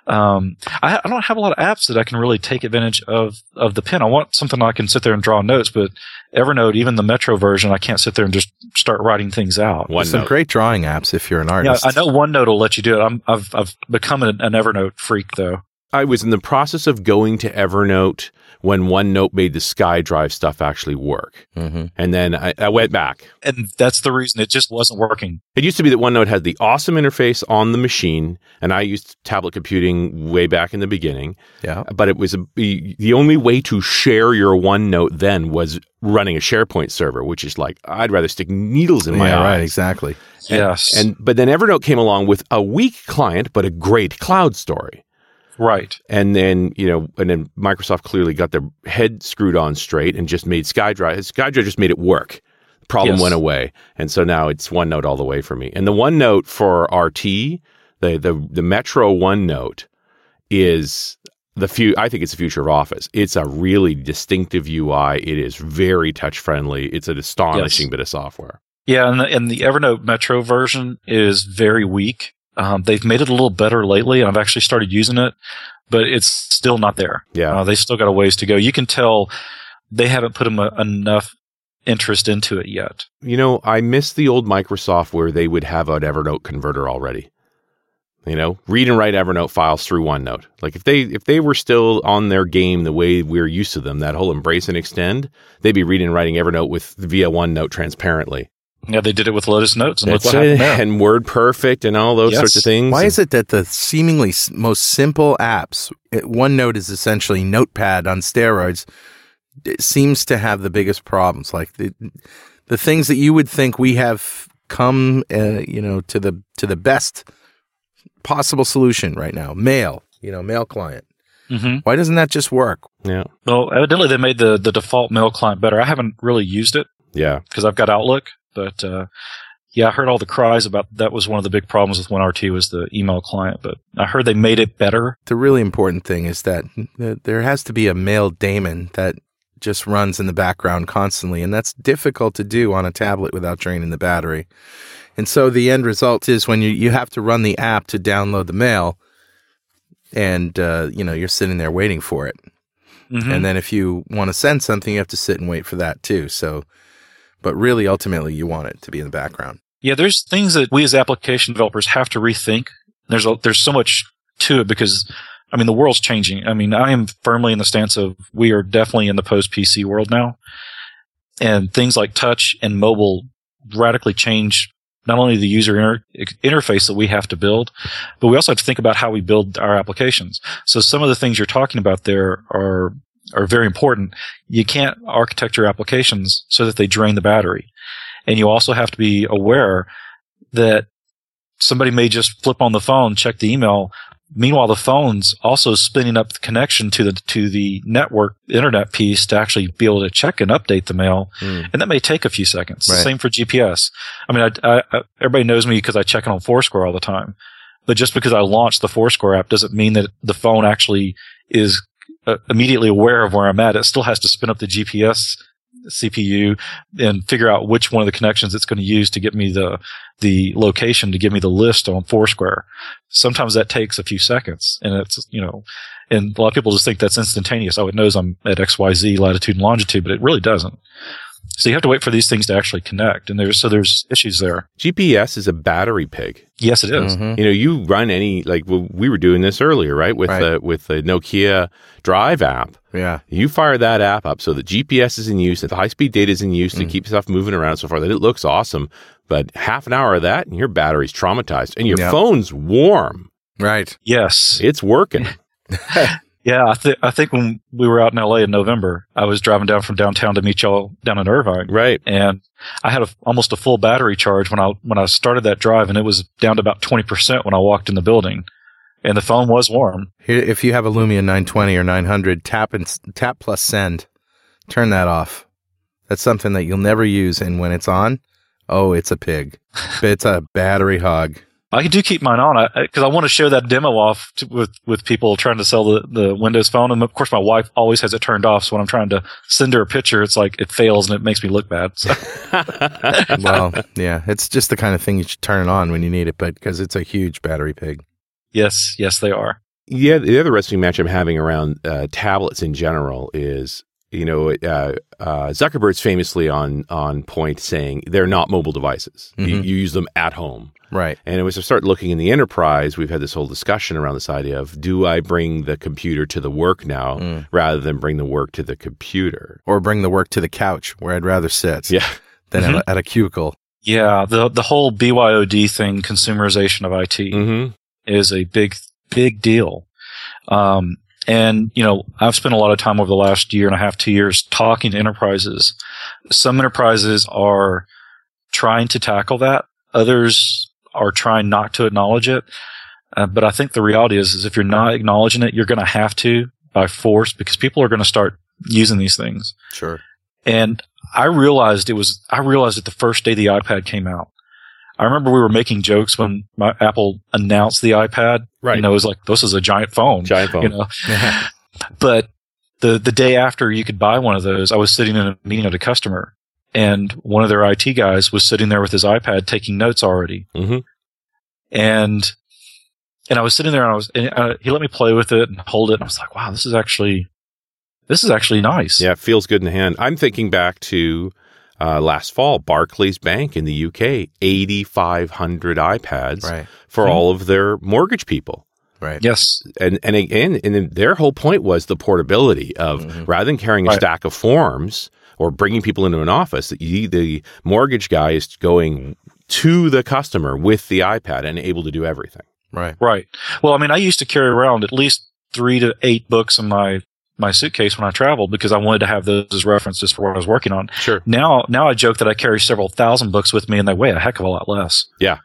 Um, I, I don't have a lot of apps that I can really take advantage of of the pen. I want something I can sit there and draw notes, but Evernote, even the Metro version, I can't sit there and just start writing things out. One Some note. great drawing apps if you're an artist. Yeah, artist. I know OneNote will let you do it. I'm, I've I've become an, an Evernote freak though. I was in the process of going to Evernote when OneNote made the SkyDrive stuff actually work. hmm And then I, I went back. and that's the reason it just wasn't working. It used to be that OneNote had the awesome interface on the machine, and I used tablet computing way back in the beginning. Yeah. But it was a, the the only way to share your OneNote then was running a SharePoint server, which is like I'd rather stick needles in my yeah, eyes. right, exactly. And- yes, And but then Evernote came along with a weak client but a great cloud story. Right. And then, you know, and then Microsoft clearly got their head screwed on straight and just made SkyDrive. SkyDrive just made it work. Problem Yes. went away. And so now it's OneNote all the way for me. And the OneNote for RT, the the the Metro OneNote is the few I think it's the future of Office. It's a really distinctive UI. It is very touch friendly. It's an astonishing Yes. bit of software. Yeah, and the, and the Evernote Metro version is very weak. Um, they've made it a little better lately, and I've actually started using it, but it's still not there. Yeah. Uh, they still got a ways to go. You can tell they haven't put em- enough interest into it yet. You know, I miss the old Microsoft where they would have an Evernote converter already. You know, read and write Evernote files through OneNote. Like if they if they were still on their game the way we're used to them, that whole embrace and extend, they'd be reading and writing Evernote with via OneNote transparently. Yeah, they did it with Lotus Notes, and look what happened there. And Word Perfect and all those Yes. sorts of things. Why is it that the seemingly most simple apps, it, OneNote is essentially Notepad on steroids, it seems to have the biggest problems? Like the the things that you would think we have come, uh, you know, to the to the best possible solution right now. Mail, you know, mail client. hmm Why doesn't that just work? Yeah. Well, evidently they made the the default mail client better. I haven't really used it Yeah. because I've got Outlook, but uh, yeah, I heard all the cries about that was one of the big problems with WinRT was the email client. But I heard they made it better. The really important thing is that there has to be a mail daemon that just runs in the background constantly, and that's difficult to do on a tablet without draining the battery. And so the end result is when you, you have to run the app to download the mail, and uh, you know you're sitting there waiting for it. Mhm. And then if you want to send something, you have to sit and wait for that too. So, but really, ultimately, you want it to be in the background. Yeah, there's things that we as application developers have to rethink. There's a, there's so much to it because I mean the world's changing. I mean I am firmly in the stance of we are definitely in the post PC world now, and things like touch and mobile radically change not only the user inter- interface that we have to build, but we also have to think about how we build our applications. So some of the things you're talking about there are are very important. You can't architect your applications so that they drain the battery. And you also have to be aware that somebody may just flip on the phone, check the email. Meanwhile, the phone's also spinning up the connection to the to the network internet piece to actually be able to check and update the mail, Hmm. and that may take a few seconds. Right. Same for GPS. I mean, I, I, I, everybody knows me because I check it on Foursquare all the time. But just because I launched the Foursquare app doesn't mean that the phone actually is uh, immediately aware of where I'm at. It still has to spin up the GPS CPU and figure out which one of the connections it's going to use to get me the the location to give me the list on Foursquare. Sometimes that takes a few seconds, and it's you know, and a lot of people just think that's instantaneous. Oh, it knows I'm at X Y Z latitude and longitude, but it really doesn't. So you have to wait for these things to actually connect, and there's so there's issues there. GPS is a battery pig. Yes, it is. Mhm. You know, you run any like w- we were doing this earlier, right? With Right. the with the Nokia Drive app. Yeah. You fire that app up so that GPS is in use, that the high speed data is in use to Mm. keep stuff moving around so far that it looks awesome. But half an hour of that, and your battery's traumatized, and your Yeah. phone's warm. Right. Yes. It's working. Yeah, I, th- I think when we were out in LA in November, I was driving down from downtown to meet y'all down in Irvine, right. and I had a, almost a full battery charge when I when I started that drive, and it was down to about twenty percent when I walked in the building, and the phone was warm. If you have a Lumia 920 or 900, tap and tap plus send. Turn that off. That's something that you'll never use, and when it's on, oh, it's a pig. It's a battery hog. I do keep mine on because I, want to show that demo off to, with with people trying to sell the, the Windows phone, and of course my wife always has it turned off. So when I'm trying to send her a picture, it's like it fails and it makes me look bad. So. Well, yeah, it's just the kind of thing you should turn it on when you need it, but because it's a huge battery pig. yes, yes, they are. Yeah, the other wrestling match I'm having around uh, tablets in general is, you know, uh, uh, Zuckerberg's famously on on point saying they're not mobile devices. You, Mhm. you use them at home. Right. And as I start looking in the enterprise, we've had this whole discussion around this idea of do I bring the computer to the work now Mm. rather than bring the work to the computer? Or bring the work to the couch where I'd rather sit Yeah. than at, a, at a cubicle. Yeah, the the whole BYOD thing, consumerization of IT, Mm-hmm. is a big big deal. Um, and you know, I've spent a lot of time over the last year and a half, two years, talking to enterprises. Some enterprises are trying to tackle that. Others are trying not to acknowledge it. Uh, but I think the reality is, is if you're not acknowledging it, you're going to have to by force because people are going to start using these things. Sure. And I realized it was, I realized it the first day the iPad came out. I remember we were making jokes when my Apple announced the iPad. Right. You know, it was like, this is a giant phone. Giant phone. You know, but the, the day after you could buy one of those, I was sitting in a meeting with a customer and one of their IT guys was sitting there with his iPad taking notes already. hmm And, and I was sitting there and I was, and, uh, he let me play with it and hold it. And I was like, wow, this is actually, this is actually nice. Yeah, it feels good in the hand. I'm thinking back to uh, last fall, Barclays Bank in the UK, 8,500 iPads Right. for Mhm. all of their mortgage people. Right. Yes. and and again, and then their whole point was the portability of Mhm. rather than carrying a Right. stack of forms or bringing people into an office, that you, the mortgage guy is going to the customer with the iPad and able to do everything. Right. Right. Well, I mean, I used to carry around at least three to eight books in my my suitcase when I traveled because I wanted to have those as references for what I was working on. Sure. Now, now I joke that I carry several thousand books with me, and they weigh a heck of a lot less. Yeah.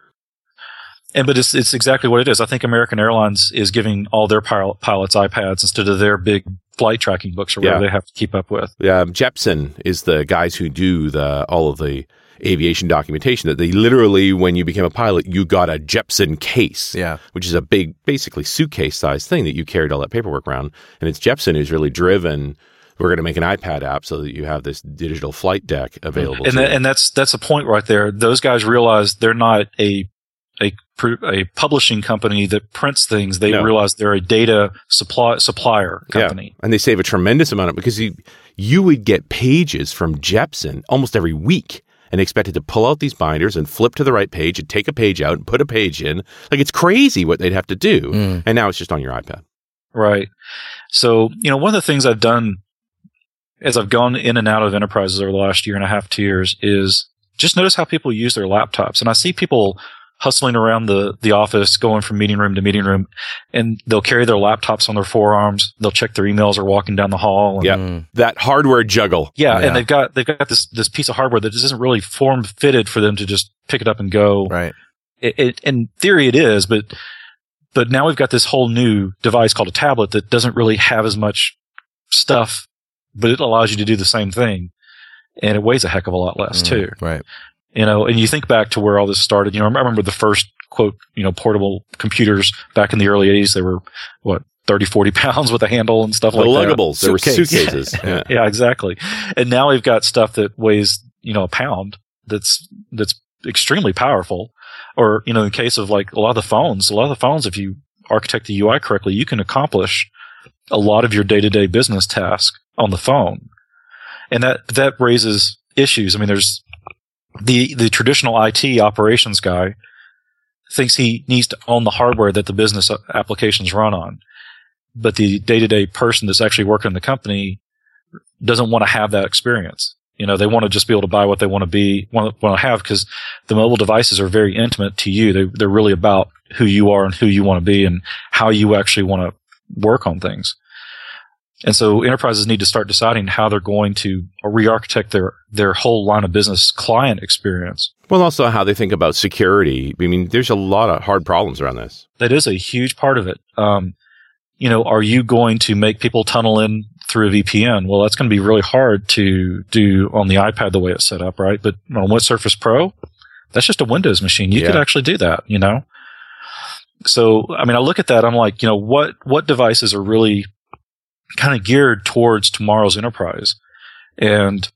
And but it's it's exactly what it is. I think American Airlines is giving all their pilot, pilots iPads instead of their big flight tracking books or whatever Yeah. they have to keep up with. Yeah, Jeppesen is the guys who do the all of the aviation documentation. That they literally, when you became a pilot, you got a Jeppesen case. Yeah. which is a big, basically suitcase sized thing that you carried all that paperwork around. And it's Jeppesen who's really driven. We're going to make an iPad app so that you have this digital flight deck mm-hmm. available. and that, and that's that's a point right there. Those guys realize they're not a a a publishing company that prints things. They No. realize they're a data supply supplier company. and they save a tremendous amount of because you you would get pages from Jeppesen almost every week and expected to pull out these binders and flip to the right page and take a page out and put a page in. Like it's crazy what they'd have to do. Mm. And now it's just on your iPad. Right. So, you know, one of the things I've done as I've gone in and out of enterprises over the last year and a half, two years is just notice how people use their laptops. And I see people hustling around the, the office, going from meeting room to meeting room, and they'll carry their laptops on their forearms. They'll check their emails or walking down the hall. Yeah. Mm. That hardware juggle. Yeah, Yeah. and they've got they've got this this piece of hardware that just isn't really form fitted for them to just pick it up and go. Right. It, it, in theory, it is, but but now we've got this whole new device called a tablet that doesn't really have as much stuff, but it allows you to do the same thing, and it weighs a heck of a lot less Mm. too. Right. You know, and you think back to where all this started. You know, I remember the first quote, you know, portable computers back in the early '80s. They were what 30, 40 pounds with a handle and stuff The like that. luggables. There were suitcases. yeah. Yeah, exactly. And now we've got stuff that weighs, you know, a pound that's, that's extremely powerful. Or, you know, in the case of like a lot of the phones, a lot of the phones, if you architect the UI correctly, you can accomplish a lot of your day to day business tasks on the phone. And that, that raises issues. I mean, there's the, the traditional IT operations guy thinks he needs to own the hardware that the business applications run on. But the day to day person that's actually working in the company doesn't want to have that experience. You know, they want to just be able to buy what they want to be, want to, want to have because the mobile devices are very intimate to you. They, they're really about who you are and who you want to be and how you actually want to work on things. And so enterprises need to start deciding how they're going to re-architect their, their whole line of business client experience. Well, also how they think about security. I mean, there's a lot of hard problems around this. That is a huge part of it. Um, you know, are you going to make people tunnel in through a VPN? Well, that's going to be really hard to do on the iPad the way it's set up, right? But on Web Surface Pro, that's just a Windows machine. You Yeah. could actually do that, you know? So, I mean, I look at that, I'm like, you know, what, what devices are really kind of geared towards tomorrow's enterprise? And,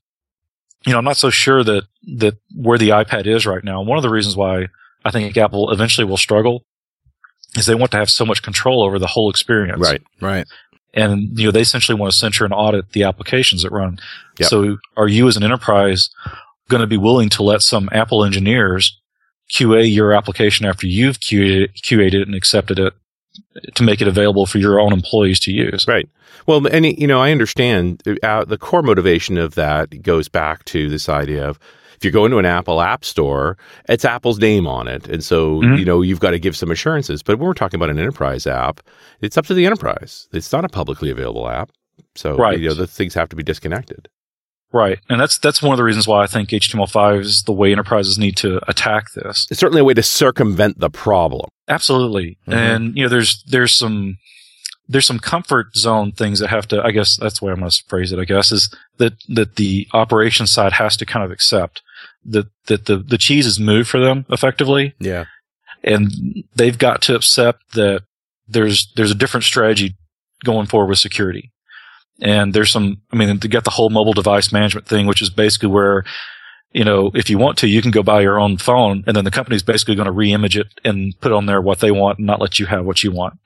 you know, I'm not so sure that, that where the iPad is right now. One of the reasons why I think Apple eventually will struggle is they want to have so much control over the whole experience. Right. Right. And, you know, they essentially want to censor and audit the applications that run. Yep. So are you as an enterprise going to be willing to let some Apple engineers QA your application after you've QA'd QA'd it and accepted it to make it available for your own employees to use? Right. Well, and you know, I understand uh, the core motivation of that goes back to this idea of if you're going to an Apple App Store, it's Apple's name on it, and so Mhm. you know you've got to give some assurances. But when we're talking about an enterprise app, it's up to the enterprise. It's not a publicly available app, so Right. you know the things have to be disconnected. Right. And that's, that's one of the reasons why I think HTML5 is the way enterprises need to attack this. It's certainly a way to circumvent the problem. Absolutely. Mhm. And, you know, there's, there's some, there's some comfort zone things that have to, I guess that's the way I'm going to phrase it, I guess, is that, that the operations side has to kind of accept that, that the, the cheese is moved for them effectively. Yeah. And they've got to accept that there's, there's a different strategy going forward with security. And there's some, I mean, they got the whole mobile device management thing, which is basically where, you know, if you want to, you can go buy your own phone and then the company's basically going to re-image it and put on there what they want and not let you have what you want.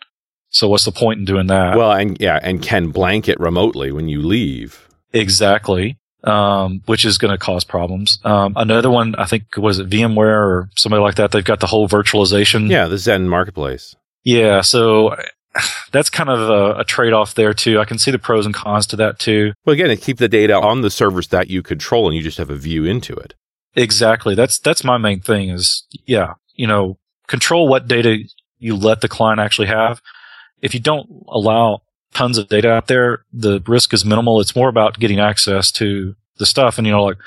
So what's the point in doing that? Well, and yeah, and can blanket remotely when you leave. exactly. Um, which is going to cause problems. Um, another one, I think, was it VMware or somebody like that? They've got the whole virtualization. Yeah, the Zen Marketplace. Yeah. So that's kind of a, a trade off there too. I can see the pros and cons to that too. Well, again, it keep the data on the servers that you control, and you just have a view into it. Exactly. That's that's my main thing is yeah, you know, control what data you let the client actually have. If you don't allow tons of data out there, the risk is minimal. It's more about getting access to the stuff. And you know, like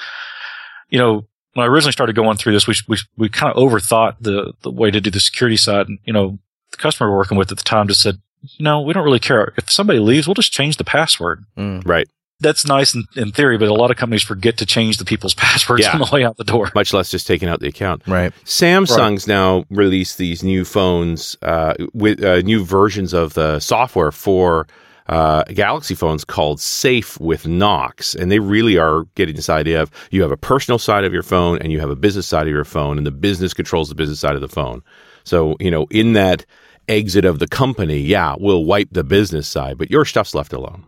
you know, when I originally started going through this, we we we kind of overthought the the way to do the security side. And you know, the customer we we're working with at the time just said, "No, we don't really care. If somebody leaves, we'll just change the password." Mm. Right. That's nice in, in theory, but a lot of companies forget to change the people's passwords Yeah. on the way out the door. Much less just taking out the account. Right. Samsung's now released these new phones uh, with uh, new versions of the software for uh, Galaxy phones called Safe with Knox, and they really are getting this idea of you have a personal side of your phone and you have a business side of your phone, and the business controls the business side of the phone. So you know, in that exit of the company, yeah, we'll wipe the business side, but your stuff's left alone.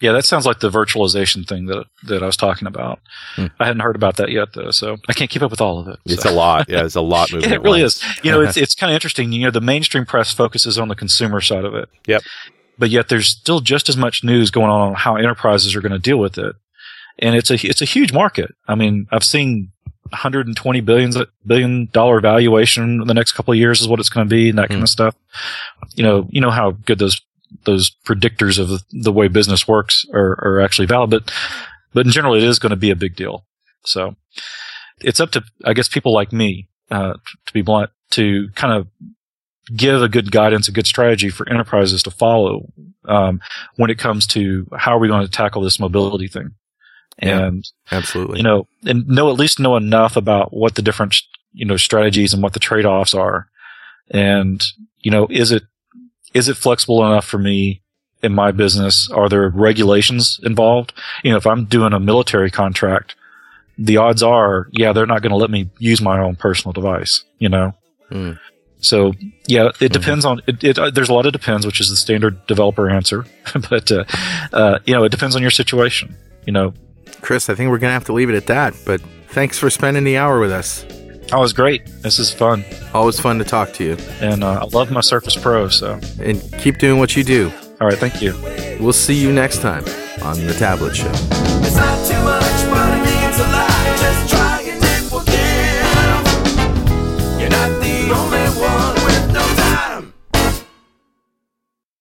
Yeah, that sounds like the virtualization thing that that I was talking about. Hmm. I hadn't heard about that yet, though, so I can't keep up with all of it. It's a lot. Yeah, it's a lot moving. Yeah, it really once. is. You know, it's it's kind of interesting. You know, the mainstream press focuses on the consumer side of it. Yep. But yet, there's still just as much news going on on how enterprises are going to deal with it, and it's a it's a huge market. I mean, I've seen 120 billions billion dollar valuation in the next couple of years is what it's going to be, and that kind Hmm. of stuff. You know, you know how good those those predictors of the, the way business works are, are actually valid, but but in general, it is going to be a big deal. So it's up to I guess people like me, uh, to be blunt, to kind of give a good guidance, a good strategy for enterprises to follow um, when it comes to how are we going to tackle this mobility thing. Yeah. And Absolutely. you know, and know at least know enough about what the different you know strategies and what the trade offs are, and you know, is it is it flexible enough for me in my business? Are there regulations involved? You know, if I'm doing a military contract, the odds are, yeah, they're not going to let me use my own personal device, you know? Mm. So yeah, it depends on it, it uh, there's a lot of depends, which is the standard developer answer, but, uh, uh, you know, it depends on your situation, you know? Chris, I think we're going to have to leave it at that, but thanks for spending the hour with us. Oh, it was great. This is fun. Always fun to talk to you. And uh, I love my Surface Pro, so. And keep doing what you do. All right, thank you. We'll see you next time on The Tablet Show.